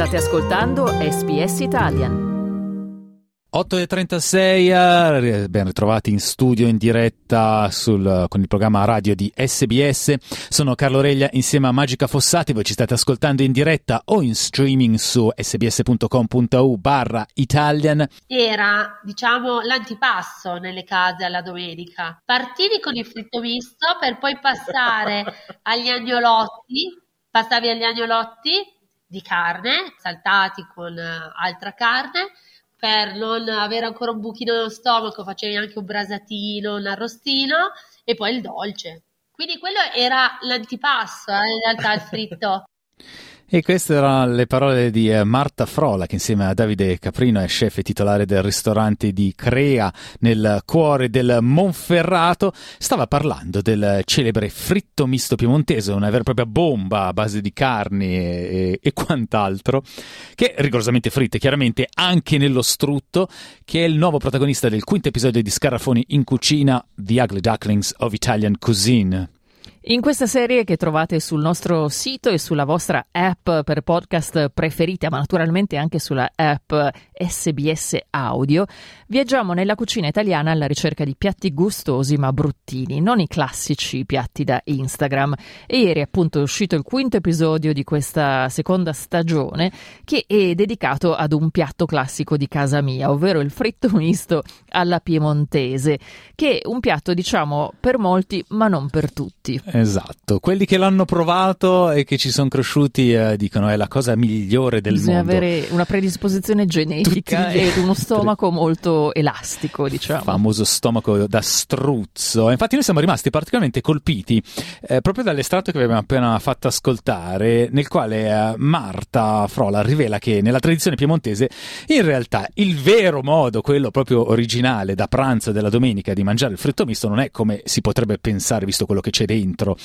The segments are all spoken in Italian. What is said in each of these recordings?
State ascoltando SBS Italian. 8.36, ben ritrovati in studio in diretta sul, con il programma radio di SBS. Sono Carlo Reglia insieme a Magica Fossati. Voi ci state ascoltando in diretta o in streaming su sbs.com.au barra Italian. Era, diciamo, l'antipasto nelle case alla domenica. Partivi con il fritto misto per poi passare agli agnolotti. Passavi agli agnolotti di carne, saltati con eh, altra carne per non avere ancora un buchino nello stomaco, facevi anche un brasatino, un arrostino e poi il dolce. Quindi quello era l'antipasto, eh, in realtà il fritto. E queste erano le parole di eh, Marta Frola, che insieme a Davide Caprino è chef e titolare del ristorante di Crea nel cuore del Monferrato. Stava parlando del celebre fritto misto piemontese, una vera e propria bomba a base di carni e, e quant'altro, che è rigorosamente fritte, chiaramente anche nello strutto, che è il nuovo protagonista del quinto episodio di Scarafoni in cucina, The Ugly Ducklings of Italian Cuisine. In questa serie che trovate sul nostro sito e sulla vostra app per podcast preferita, ma naturalmente anche sulla app SBS Audio, viaggiamo nella cucina italiana alla ricerca di piatti gustosi ma bruttini, non i classici piatti da Instagram. E ieri appunto è uscito il quinto episodio di questa seconda stagione che è dedicato ad un piatto classico di casa mia, ovvero il fritto misto alla piemontese, che è un piatto diciamo per molti ma non per tutti. Esatto, quelli che l'hanno provato e che ci sono cresciuti eh, dicono è la cosa migliore del Bisogna mondo. avere una predisposizione genetica ed uno stomaco molto elastico, diciamo. Il famoso stomaco da struzzo. Infatti noi siamo rimasti particolarmente colpiti eh, proprio dall'estratto che vi abbiamo appena fatto ascoltare, nel quale eh, Marta Frola rivela che nella tradizione piemontese in realtà il vero modo, quello proprio originale da pranzo della domenica di mangiare il fritto misto non è come si potrebbe pensare visto quello che c'è dentro dentro.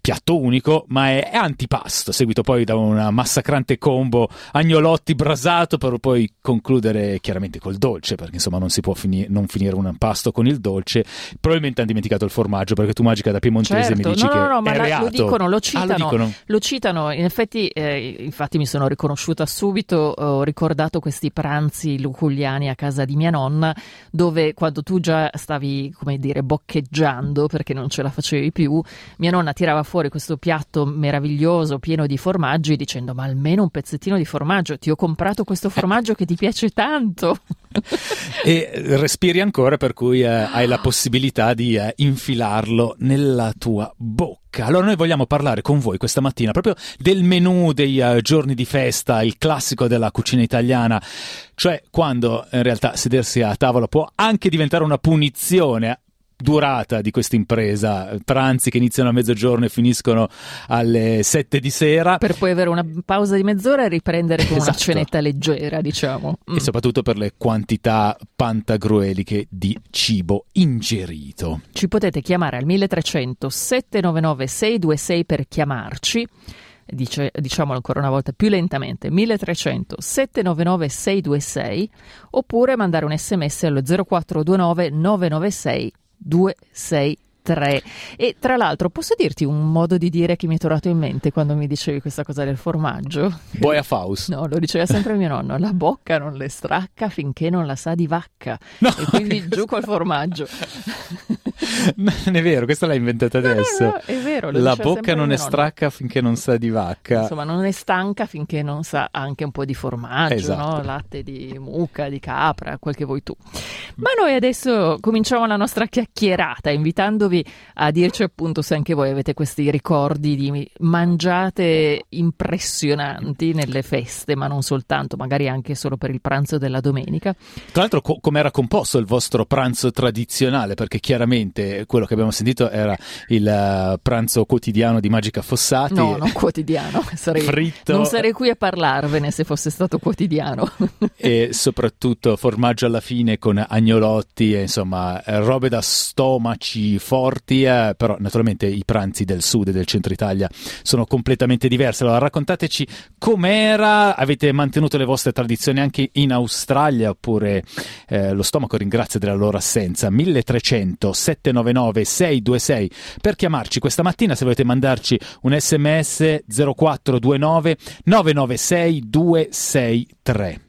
Piatto unico, ma è, è antipasto, seguito poi da una massacrante combo agnolotti brasato per poi concludere chiaramente col dolce, perché insomma non si può fini- non finire un pasto con il dolce. Probabilmente hanno dimenticato il formaggio, perché tu magica da piemontese certo. mi dici no, che no, no, ma è la, lo dicono, lo citano, ah, lo dicono. lo citano. In effetti, eh, infatti mi sono riconosciuta subito, ho ricordato questi pranzi luculliani a casa di mia nonna, dove quando tu già stavi, come dire, boccheggiando perché non ce la facevi più, mia nonna tirava fuori questo piatto meraviglioso pieno di formaggi dicendo ma almeno un pezzettino di formaggio, ti ho comprato questo formaggio che ti piace tanto. e respiri ancora per cui eh, hai la possibilità di eh, infilarlo nella tua bocca. Allora noi vogliamo parlare con voi questa mattina proprio del menù dei uh, giorni di festa, il classico della cucina italiana, cioè quando in realtà sedersi a tavola può anche diventare una punizione durata di questa impresa, pranzi che iniziano a mezzogiorno e finiscono alle sette di sera. Per poi avere una pausa di mezz'ora e riprendere con Esatto. una cenetta leggera, diciamo. Mm. E soprattutto per le quantità pantagrueliche di cibo ingerito. Ci potete chiamare al 1300 799 626 per chiamarci. Dice, diciamolo ancora una volta più lentamente 1300 799 626 oppure mandare un sms allo 0429 996 263 e tra l'altro posso dirti un modo di dire che mi è tornato in mente quando mi dicevi questa cosa del formaggio? Boia Faust. No, lo diceva sempre mio nonno, la bocca non le stracca finché non la sa di vacca No. e quindi giù col formaggio. Non è vero, questa l'hai inventata No, no, adesso. no, è vero, La bocca non è stracca finché non sa di vacca. Insomma, non è stanca finché non sa anche un po' di formaggio, Esatto. no? latte di mucca, di capra, quel che vuoi tu. Ma noi adesso cominciamo la nostra chiacchierata, invitandovi a dirci appunto se anche voi avete questi ricordi di mangiate impressionanti nelle feste, ma non soltanto, magari anche solo per il pranzo della domenica. Tra l'altro, co- come era composto il vostro pranzo tradizionale? Perché chiaramente quello che abbiamo sentito era il eh, pranzo quotidiano di Magica Fossati. No, non quotidiano, sarei, Fritto. non sarei qui a parlarvene se fosse stato quotidiano. e soprattutto formaggio alla fine con agnolotti insomma eh, robe da stomaci forti forti, eh, però naturalmente i pranzi del sud e del centro Italia sono completamente diversi. Allora raccontateci com'era, avete mantenuto le vostre tradizioni anche in Australia oppure eh, lo stomaco ringrazia della loro assenza. 1300 799 626 per chiamarci questa mattina se volete mandarci un sms 0429 996 263.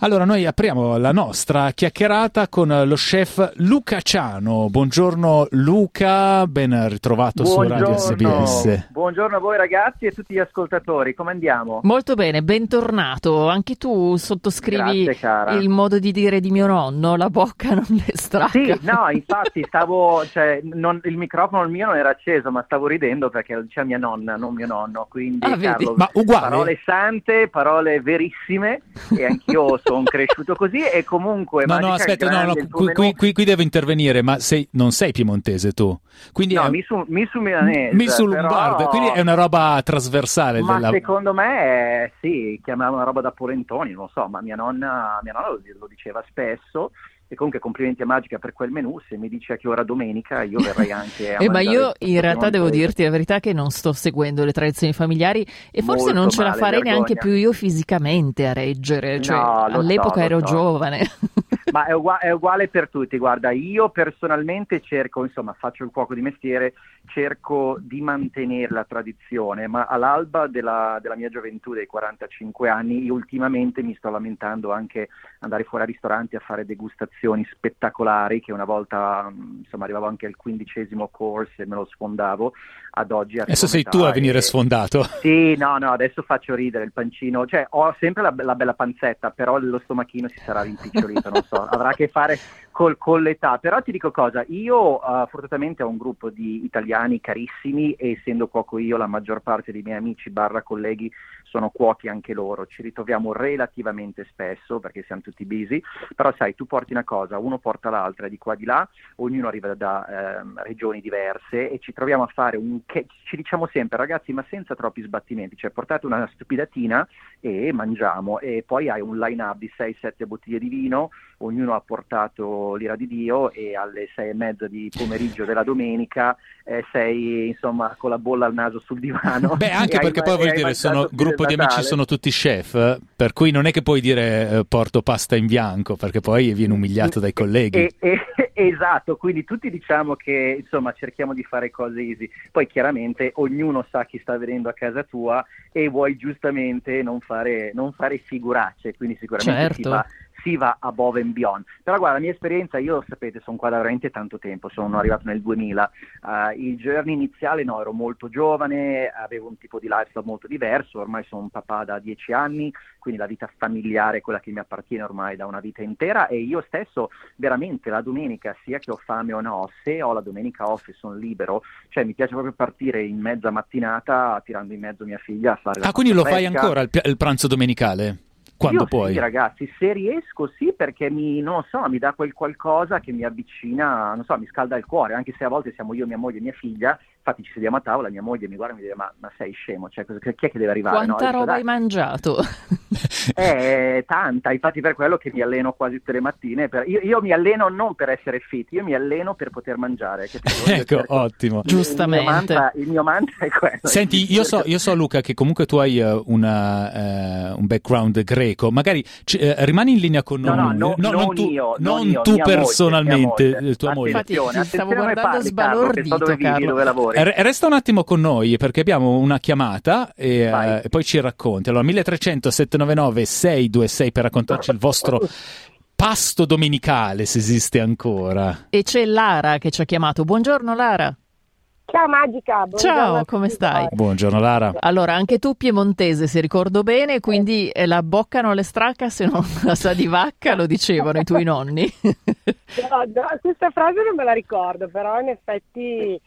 Allora, noi apriamo la nostra chiacchierata con lo chef Luca Ciano. Buongiorno Luca, ben ritrovato Buongiorno. su Radio SBS. Buongiorno a voi ragazzi e a tutti gli ascoltatori, come andiamo? Molto bene, bentornato. Anche tu sottoscrivi Grazie, il modo di dire di mio nonno, la bocca non le stracca. Sì, no, infatti stavo, cioè, non- il microfono il mio non era acceso, ma stavo ridendo perché lo diceva mia nonna, non mio nonno, quindi Ah, vedi? Carlo, Ma uguale? parole sante, parole verissime e anch'io sono cresciuto così e comunque No, no, Magica, aspetta, no, no, qui, qui- qui- qui devo intervenire, ma sei- non sei piemontese tu? Quindi No, è, mi su, mi su milanese. mi su però- lombardo, quindi è una roba trasversale. Ma della- secondo me eh, sì, chiamava una roba da polentoni, non lo so, ma mia nonna, mia nonna lo, lo diceva spesso. E comunque complimenti a Magica per quel menù, se mi dice a che ora domenica io verrei anche a Eh, ma io in realtà devo piemontese. dirti la verità che non sto seguendo le tradizioni familiari e forse Molto non ce la male, farei vergogna. neanche più io fisicamente a reggere, cioè No, so, all'epoca lo ero so. giovane. Ma è, ugua- è uguale per tutti, guarda, io personalmente cerco, insomma, faccio il cuoco di mestiere, cerco di mantenere la tradizione, ma all'alba della, della mia gioventù, dei 45 anni, io ultimamente mi sto lamentando anche andare fuori a ristoranti a fare degustazioni spettacolari, che una volta, mh, insomma, arrivavo anche al quindicesimo course e me lo sfondavo, ad oggi Adesso sei tu a venire e- sfondato. sì, no, no, adesso faccio ridere il pancino, cioè ho sempre la, la bella panzetta, però lo stomachino si sarà rimpicciolito, non so, avrà a che fare col- con l'età. Però ti dico cosa, io eh, fortunatamente ho un gruppo di italiani carissimi e essendo cuoco io, la maggior parte dei miei amici barra colleghi sono cuochi anche loro, ci ritroviamo relativamente spesso perché siamo tutti busy, però sai, tu porti una cosa, uno porta l'altra di qua di là, ognuno arriva da ehm, regioni diverse e ci troviamo a fare un che ci diciamo sempre ragazzi ma senza troppi sbattimenti, cioè portate una stupidatina e mangiamo e poi hai un line up di 6-7 bottiglie di vino, ognuno ha portato l'ira di Dio e alle 6 e mezza di pomeriggio della domenica eh, sei insomma con la bolla al naso sul divano. Beh, anche hai perché ma- poi voglio hai dire, sono gruppo di amici, sono tutti chef, per cui non è che puoi dire eh, porto pasta in bianco, perché poi viene umiliato dai colleghi. E- e- esatto, quindi tutti diciamo che insomma cerchiamo di fare cose easy, poi chiaramente ognuno sa chi sta venendo a casa tua e vuoi giustamente non fare, non fare figuracce, quindi sicuramente si Certo. va si va above and beyond. Però guarda, la mia esperienza, io sapete, sono qua da veramente tanto tempo, sono arrivato nel 2000. Uh, il journey iniziale no, ero molto giovane, avevo un tipo di lifestyle molto diverso, ormai sono un papà da dieci anni, quindi la vita familiare è quella che mi appartiene ormai da una vita intera e io stesso veramente la domenica, sia che ho fame o no, se ho la domenica off e sono libero, cioè mi piace proprio partire in mezza mattinata tirando in mezzo mia figlia a fare la Ah, quindi lo fai ancora il, il pranzo domenicale? Quando Io puoi? Sì, ragazzi, se riesco sì, perché mi, non lo so, mi dà quel qualcosa che mi avvicina, non so, mi scalda il cuore, anche se a volte siamo io, mia moglie e mia figlia, infatti ci sediamo a tavola, mia moglie mi guarda e mi dice ma, ma sei scemo, cioè, cosa- chi è che deve arrivare? Quanta no? Roba "Dai, hai mangiato? eh, tanta, infatti per quello che mi alleno quasi tutte le mattine. per- io, io mi alleno non per essere fit, io mi alleno per poter mangiare. Ecco, cerco- ottimo. il- il mio Giustamente. mantra- Il mio mantra è quello. Senti, io so, io so, Luca che comunque tu hai eh, una, eh, un background greco, magari ci- eh, rimani in linea con No, noi. no, no, non tu, io, non non io, tu moglie, personalmente, moglie. eh, tua moglie. Infatti, Attenzione, ti stavo guardando parli, Carlo, dove sbalordito, vivi, Carlo. dove lavori. Eh, Resta un attimo con noi perché abbiamo una chiamata e, eh, Vai. e poi ci racconti. Allora, 1300 799 626 per raccontarci il vostro pasto domenicale, se esiste ancora. E c'è Lara che ci ha chiamato. Buongiorno Lara. Ciao Magica, Ciao, come stai? Buongiorno Lara. Allora, anche tu piemontese, se ricordo bene, quindi eh, la bocca non le stracca se non la sa di vacca, lo dicevano i tuoi nonni. No, no, questa frase non me la ricordo, però in effetti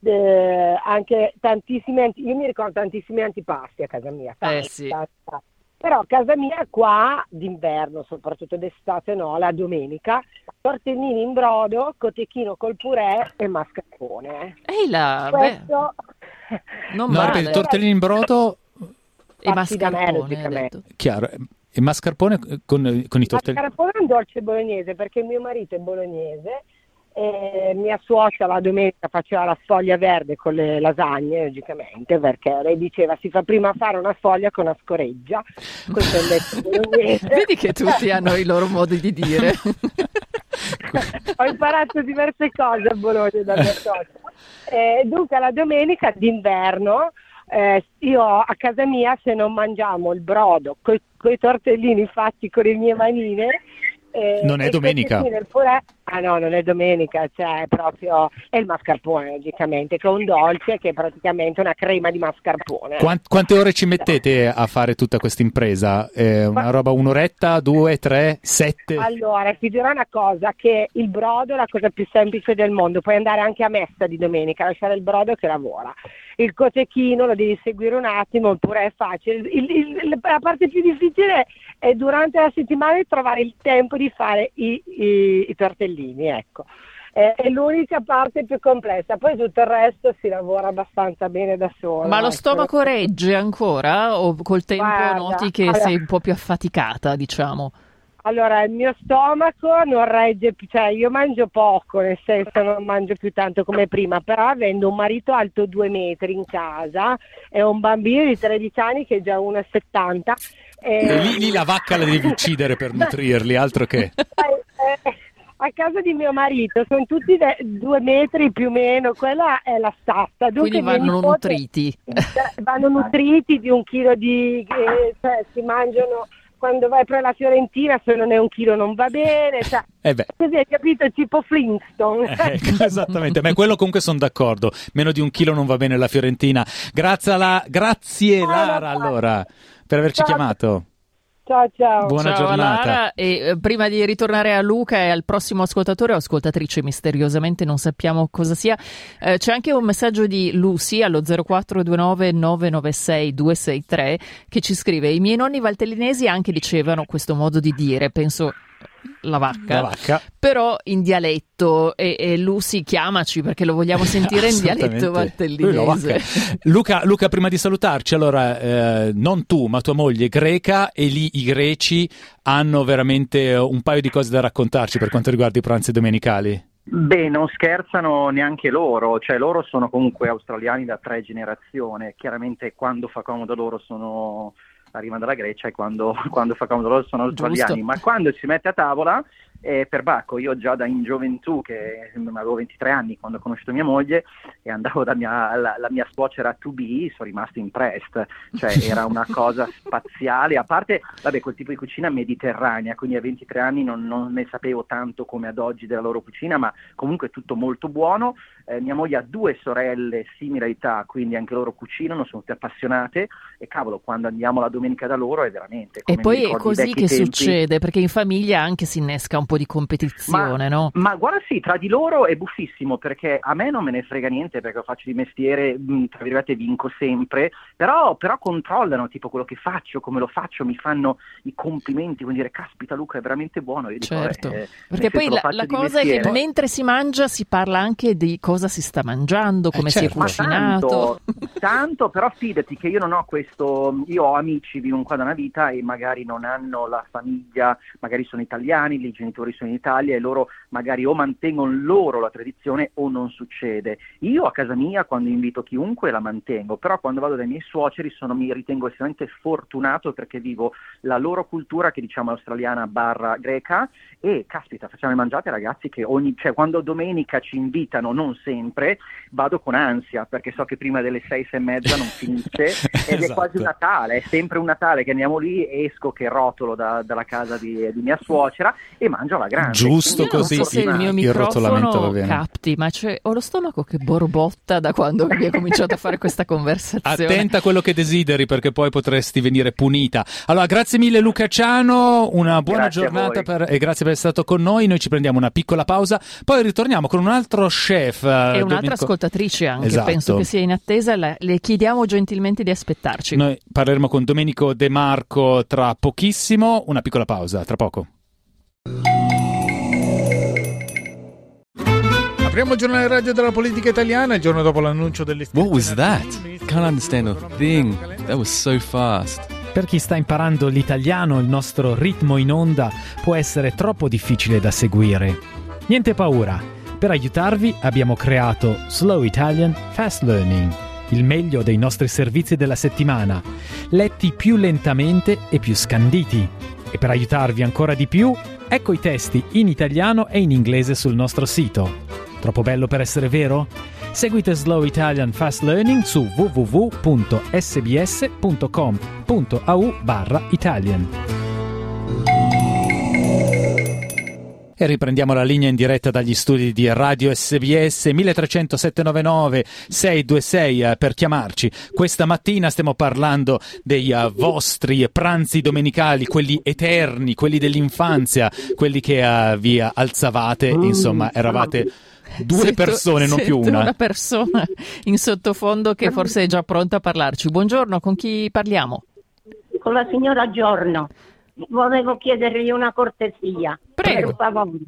eh, anche tantissimi, anti- io mi ricordo tantissimi antipasti a casa mia. tanti, sì. tanti, tanti. Però a casa mia qua d'inverno, soprattutto d'estate no, la domenica, tortellini in brodo, cotechino col purè e mascarpone. Ehi là, beh, Questo non No, male. ripeto, tortellini in brodo, e me, mascarpone, detto. chiaro. E mascarpone con, con i tortellini. Mascarpone è un dolce bolognese perché mio marito è bolognese E mia suocera la domenica faceva la sfoglia verde con le lasagne, logicamente, perché lei diceva si fa prima fare una sfoglia con una scoreggia. Questo è il detto bolognese. Vedi che tutti hanno i loro modi di dire. Ho imparato diverse cose a Bologna da mia suocera. Eh, dunque la domenica d'inverno eh, io a casa mia se non mangiamo il brodo con i tortellini fatti con le mie manine eh, Non è domenica. purè- ah no, non è domenica, cioè è proprio è il mascarpone logicamente, che è un dolce che è praticamente una crema di mascarpone. Quan- quante ore ci mettete a fare tutta questa impresa? Eh, una roba un'oretta, due, tre, sette? Allora, ti dirò una cosa, che il brodo è la cosa più semplice del mondo, puoi andare anche a messa di domenica, lasciare il brodo che lavora. Il cotechino lo devi seguire un attimo, oppure è facile. Il- il- la parte più difficile è durante la settimana trovare il tempo di fare i, i- i tortellini, ecco. È, è l'unica parte più complessa, poi tutto il resto si lavora abbastanza bene da solo. Ma lo ecco. stomaco regge ancora o col tempo Guarda, noti che allora- sei un po' più affaticata, diciamo? Allora, il mio stomaco non regge più, cioè io mangio poco, nel senso non mangio più tanto come prima, però avendo un marito alto due metri in casa e un bambino di 13 anni che è già 1,70. E lì, lì la vacca la devi uccidere per nutrirli, altro che. Eh, a casa di mio marito sono tutti de- due metri più o meno, quella è la stassa. Dunque Quindi vanno nipote- nutriti. eh, vanno nutriti di un chilo di eh, cioè si mangiano quando vai per la Fiorentina se non è un chilo non va bene cioè, Eh beh. così hai capito tipo Flintstone Ecco, esattamente, ma quello comunque sono d'accordo. Meno di un chilo non va bene la Fiorentina. Grazie, alla... Grazie Ah, Lara, allora, per averci Ciao. chiamato. ciao ciao Buona Ciao giornata. Lara, e eh, prima di ritornare a Luca e al prossimo ascoltatore o ascoltatrice, misteriosamente non sappiamo cosa sia, eh, c'è anche un messaggio di Lucy allo 0429 996 263 che ci scrive: I miei nonni valtellinesi anche dicevano questo modo di dire, penso la vacca, La vacca. però in dialetto. E, e Lucy, chiamaci perché lo vogliamo sentire in dialetto valtellinese. Luca, Luca, prima di salutarci, allora, eh, non tu, ma tua moglie è greca e lì i greci hanno veramente un paio di cose da raccontarci per quanto riguarda i pranzi domenicali. Beh, non scherzano neanche loro, cioè loro sono comunque australiani da tre generazioni, chiaramente quando fa comodo loro sono arrivano dalla Grecia e quando, quando fa comodo loro sono australiani, Giusto. ma quando si mette a tavola è per Bacco, io già da in gioventù, che avevo 23 anni quando ho conosciuto mia moglie e andavo da mia, la, la mia suocera to be, sono rimasto impressed, cioè era una cosa spaziale, a parte, vabbè, quel tipo di cucina mediterranea, quindi a 23 anni non, non ne sapevo tanto come ad oggi della loro cucina, ma comunque tutto molto buono. Eh, mia moglie ha due sorelle simili a età, quindi anche loro cucinano, sono tutte appassionate e cavolo, quando andiamo la domenica da loro è veramente... E poi è così che tempi. succede, perché in famiglia anche si innesca un po' di competizione, no? Ma guarda sì, tra di loro è buffissimo perché a me non me ne frega niente perché lo faccio di mestiere, mh, tra virgolette vinco sempre, però, però controllano tipo quello che faccio, come lo faccio, mi fanno i complimenti, vuol dire caspita Luca è veramente buono. Io dico, Certo, eh, perché poi la, la cosa è che mentre si mangia si parla anche di cosa si sta mangiando, come si è certo. Ma cucinato. tanto, tanto, però fidati che io non ho questo, io ho amici, vivono qua da una vita e magari non hanno la famiglia, magari sono italiani, i genitori sono in Italia e loro magari o mantengono loro la tradizione o non succede. Io a casa mia quando invito chiunque la mantengo, però quando vado dai miei suoceri sono, mi ritengo estremamente fortunato perché vivo la loro cultura che diciamo è australiana barra greca e caspita facciamo le mangiate ragazzi che ogni, cioè quando domenica ci invitano, non sempre, vado con ansia perché so che prima delle sei, sei e mezza non finisce ed è Esatto. quasi un Natale, è sempre un Natale che andiamo lì, esco che rotolo da- dalla casa di, di mia suocera e mangio alla grande. Giusto Io non così, so se il mio il microfono bene. capti, ma ho lo stomaco che borbotta da quando abbiamo cominciato a fare questa conversazione. Attenta a quello che desideri perché poi potresti venire punita. Allora, grazie mille Luca Ciano, una buona Grazie giornata per- e grazie per essere stato con noi. Noi ci prendiamo una piccola pausa, poi ritorniamo con un altro chef. eh, E un'altra Domenico- ascoltatrice anche, Esatto. penso che sia in attesa, le, le chiediamo gentilmente di aspettarci. Noi parleremo con Domenico De Marco tra pochissimo, una piccola pausa, tra poco. Apriamo il giornale radio della politica italiana il giorno dopo l'annuncio dell'istituto. What was that? Can't understand a thing. That was so fast. Per chi sta imparando l'italiano, il nostro ritmo in onda può essere troppo difficile da seguire. Niente paura. Per aiutarvi abbiamo creato Slow Italian Fast Learning, il meglio dei nostri servizi della settimana, letti più lentamente e più scanditi. E per aiutarvi ancora di più, ecco i testi in italiano e in inglese sul nostro sito. Troppo bello per essere vero? Seguite Slow Italian Fast Learning su www.sbs.com.au barra Italian. E riprendiamo la linea in diretta dagli studi di Radio SBS 1300 799 626 eh, per chiamarci. Questa mattina stiamo parlando dei uh, vostri pranzi domenicali, quelli eterni, quelli dell'infanzia, quelli che uh, vi alzavate, insomma, eravate due Sento- persone, non più una. una persona in sottofondo che forse è già pronta a parlarci. Buongiorno, con chi parliamo? con la signora Giorno. Volevo chiedergli una cortesia. Prego. Per favore.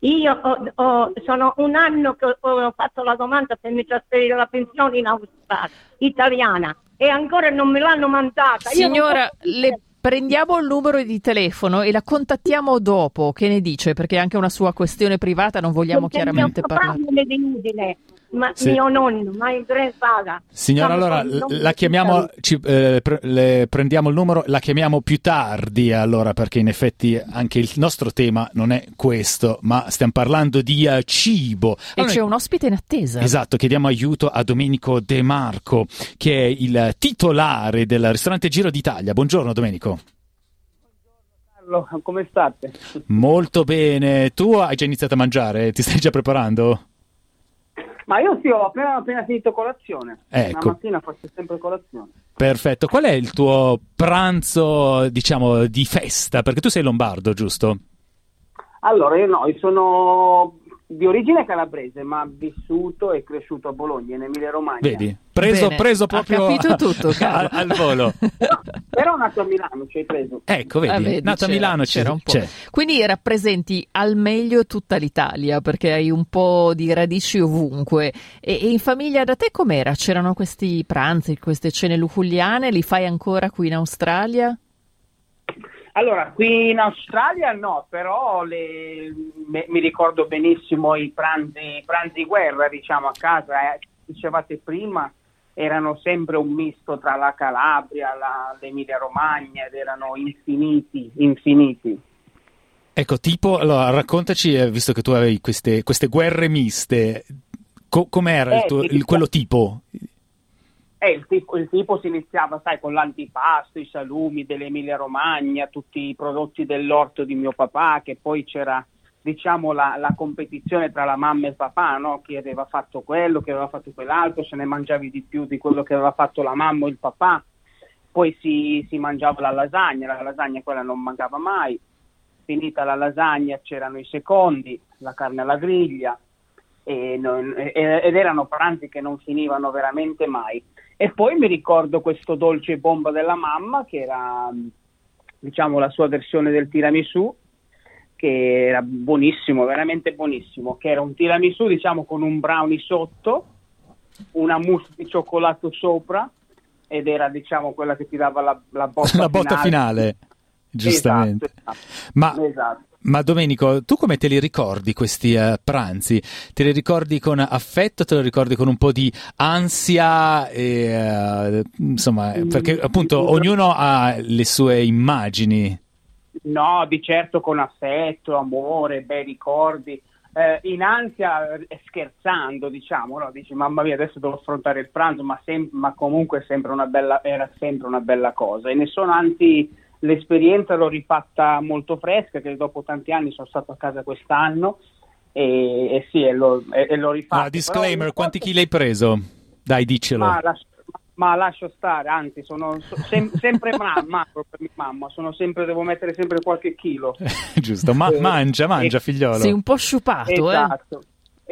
Io ho- ho- sono un anno che ho, ho fatto la domanda per mi trasferire la pensione in Australia, italiana, e ancora non me l'hanno mandata. Io non Signora, so- le prendiamo il numero di telefono e la contattiamo dopo. Che ne dice? Perché è anche una sua questione privata, non vogliamo perché chiaramente parlare. Ma Sì. mio nonno, my grandfather. Signora, Siamo allora la mi chiamiamo, ci- eh, pre- le prendiamo il numero, la chiamiamo più tardi allora perché in effetti anche il nostro tema non è questo, ma stiamo parlando di eh, cibo. E Allora, c'è un ospite in attesa. Esatto, chiediamo aiuto a Domenico De Marco, che è il titolare del ristorante Giro d'Italia. Buongiorno Domenico. Carlo, come state? Molto bene. Tu hai già iniziato a mangiare? Ti stai già preparando? Ma io sì, ho appena, appena finito colazione. Ecco. La mattina faccio sempre colazione. Perfetto. Qual è il tuo pranzo, diciamo, di festa? Perché tu sei lombardo, giusto? Allora, io no, io sono di origine calabrese, ma vissuto e cresciuto a Bologna, in Emilia Romagna. Vedi? Preso, Bene, preso proprio capito tutto, al, caro. al volo. Però nato a Milano, ci hai preso. Ecco, vedi, Ah, vedi, nato a c'era- Milano c'era un po'. c'è. Quindi rappresenti al meglio tutta l'Italia perché hai un po' di radici ovunque. E, e in famiglia da te com'era? C'erano questi pranzi, queste cene luculliane? Li fai ancora qui in Australia? Allora, qui in Australia no, però le- me- mi ricordo benissimo i pranzi, pranzi guerra, diciamo, a casa. eh. Dicevate prima, erano sempre un misto tra la Calabria, la- l'Emilia Romagna ed erano infiniti, infiniti. Ecco, tipo, allora, raccontaci, eh, visto che tu avevi queste, queste guerre miste, co- com'era il Eh, tuo- sì, il- quello tipo? Eh, il, tipo, il tipo si iniziava, sai, con l'antipasto, i salumi dell'Emilia Romagna, tutti i prodotti dell'orto di mio papà, che poi c'era, diciamo, la, la competizione tra la mamma e il papà, no? Chi aveva fatto quello, chi aveva fatto quell'altro, se ne mangiavi di più di quello che aveva fatto la mamma o il papà. Poi si, si mangiava la lasagna, la lasagna quella non mancava mai. Finita la lasagna c'erano i secondi, la carne alla griglia, non- ed erano pranzi che non finivano veramente mai. E poi mi ricordo questo dolce bomba della mamma, che era diciamo la sua versione del tiramisù, che era buonissimo, veramente buonissimo, che era un tiramisù diciamo con un brownie sotto, una mousse di cioccolato sopra ed era diciamo quella che ti dava la, la botta La botta finale, giustamente. Esatto, esatto. Ma, Esatto. Ma Domenico, tu come te li ricordi questi eh, pranzi? Te li ricordi con affetto, te li ricordi con un po' di ansia? E, eh, insomma, perché appunto ognuno ha le sue immagini. No, di certo con affetto, amore, bei ricordi. Eh, in ansia, eh, scherzando, diciamo, no? dici mamma mia, adesso devo affrontare il pranzo, ma, sem- ma comunque una bella, era sempre una bella cosa. E ne sono anzi, l'esperienza l'ho rifatta molto fresca, che dopo tanti anni sono stato a casa quest'anno e, e sì, e l'ho, e- e l'ho rifatto. Ah, disclaimer, Però- quanti chili hai preso? Dai, diccelo. ma, lascio, ma lascio stare, anzi, sono so- sem- sempre ma- magro per mia mamma, sono sempre, devo mettere sempre qualche chilo. Giusto, ma Eh, mangia, mangia, eh, figliolo. Sei un po' sciupato, eh?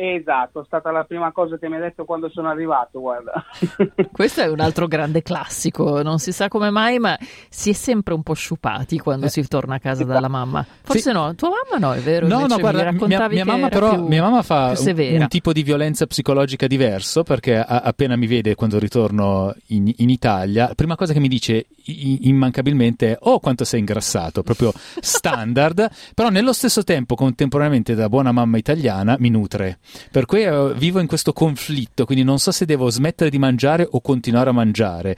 Esatto, è stata la prima cosa che mi ha detto quando sono arrivato, guarda. Questo è un altro grande classico, non si sa come mai, ma si è sempre un po' sciupati quando si torna a casa dalla mamma. Forse Sì. no, tua mamma no, è vero? No, Invece no, guarda, mi mia, mia che mamma però più- mia mamma fa un, un tipo di violenza psicologica diverso perché a- appena mi vede quando ritorno in, in Italia, la prima cosa che mi dice immancabilmente oh quanto sei ingrassato, proprio standard, però nello stesso tempo contemporaneamente da buona mamma italiana mi nutre. Per cui uh, vivo in questo conflitto, quindi non so se devo smettere di mangiare o continuare a mangiare.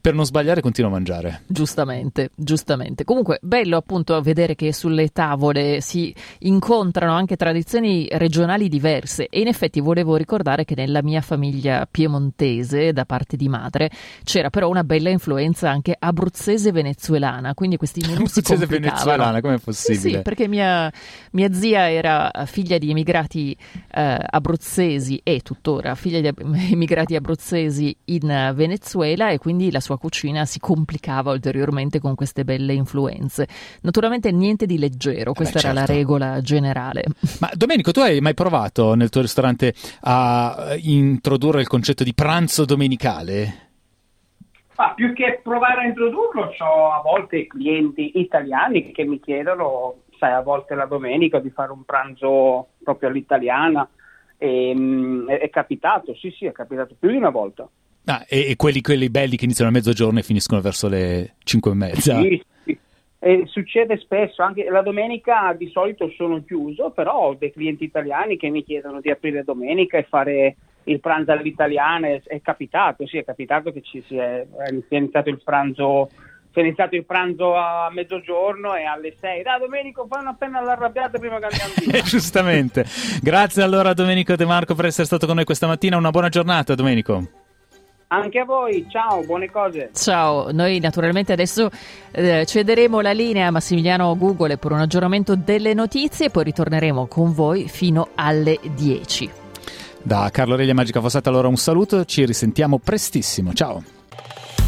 Per non sbagliare continuo a mangiare. Giustamente, giustamente. Comunque bello appunto vedere che sulle tavole si incontrano anche tradizioni regionali diverse e in effetti volevo ricordare che nella mia famiglia piemontese da parte di madre c'era però una bella influenza anche abruzzese venezuelana, quindi questi menù si Abruzzese venezuelana, come è possibile? Sì, sì, perché mia, mia, zia era figlia di immigrati eh, abruzzesi e tuttora figlia di immigrati abruzzesi in Venezuela e quindi la sua cucina si complicava ulteriormente con queste belle influenze. Naturalmente niente di leggero, questa Beh, era certo. la regola generale. Ma Domenico, tu hai mai provato nel tuo ristorante a introdurre il concetto di pranzo domenicale? Ah, più che provare a introdurlo, ho a volte clienti italiani che mi chiedono, sai, a volte la domenica di fare un pranzo proprio all'italiana. E, um, è, è, capitato, sì, sì, è capitato più di una volta. Ah, e, e quelli, quelli, belli che iniziano a mezzogiorno e finiscono verso le cinque e mezza? Sì, sì. E succede spesso, anche la domenica di solito sono chiuso, però ho dei clienti italiani che mi chiedono di aprire domenica e fare il pranzo all'italiana è, è, capitato, sì, è capitato che ci sia, sia iniziato il pranzo si è iniziato il pranzo a mezzogiorno e alle 6. Dai, Domenico, fai una penna all'arrabbiata prima che andiamo via. Giustamente. Grazie allora a Domenico De Marco per essere stato con noi questa mattina. Una buona giornata, Domenico. Anche a voi, ciao, buone cose. Ciao, noi naturalmente adesso eh, cederemo la linea a Massimiliano Google per un aggiornamento delle notizie e poi ritorneremo con voi fino alle 10. Da Carlo Reglia Magica Fossata allora un saluto, ci risentiamo prestissimo, ciao!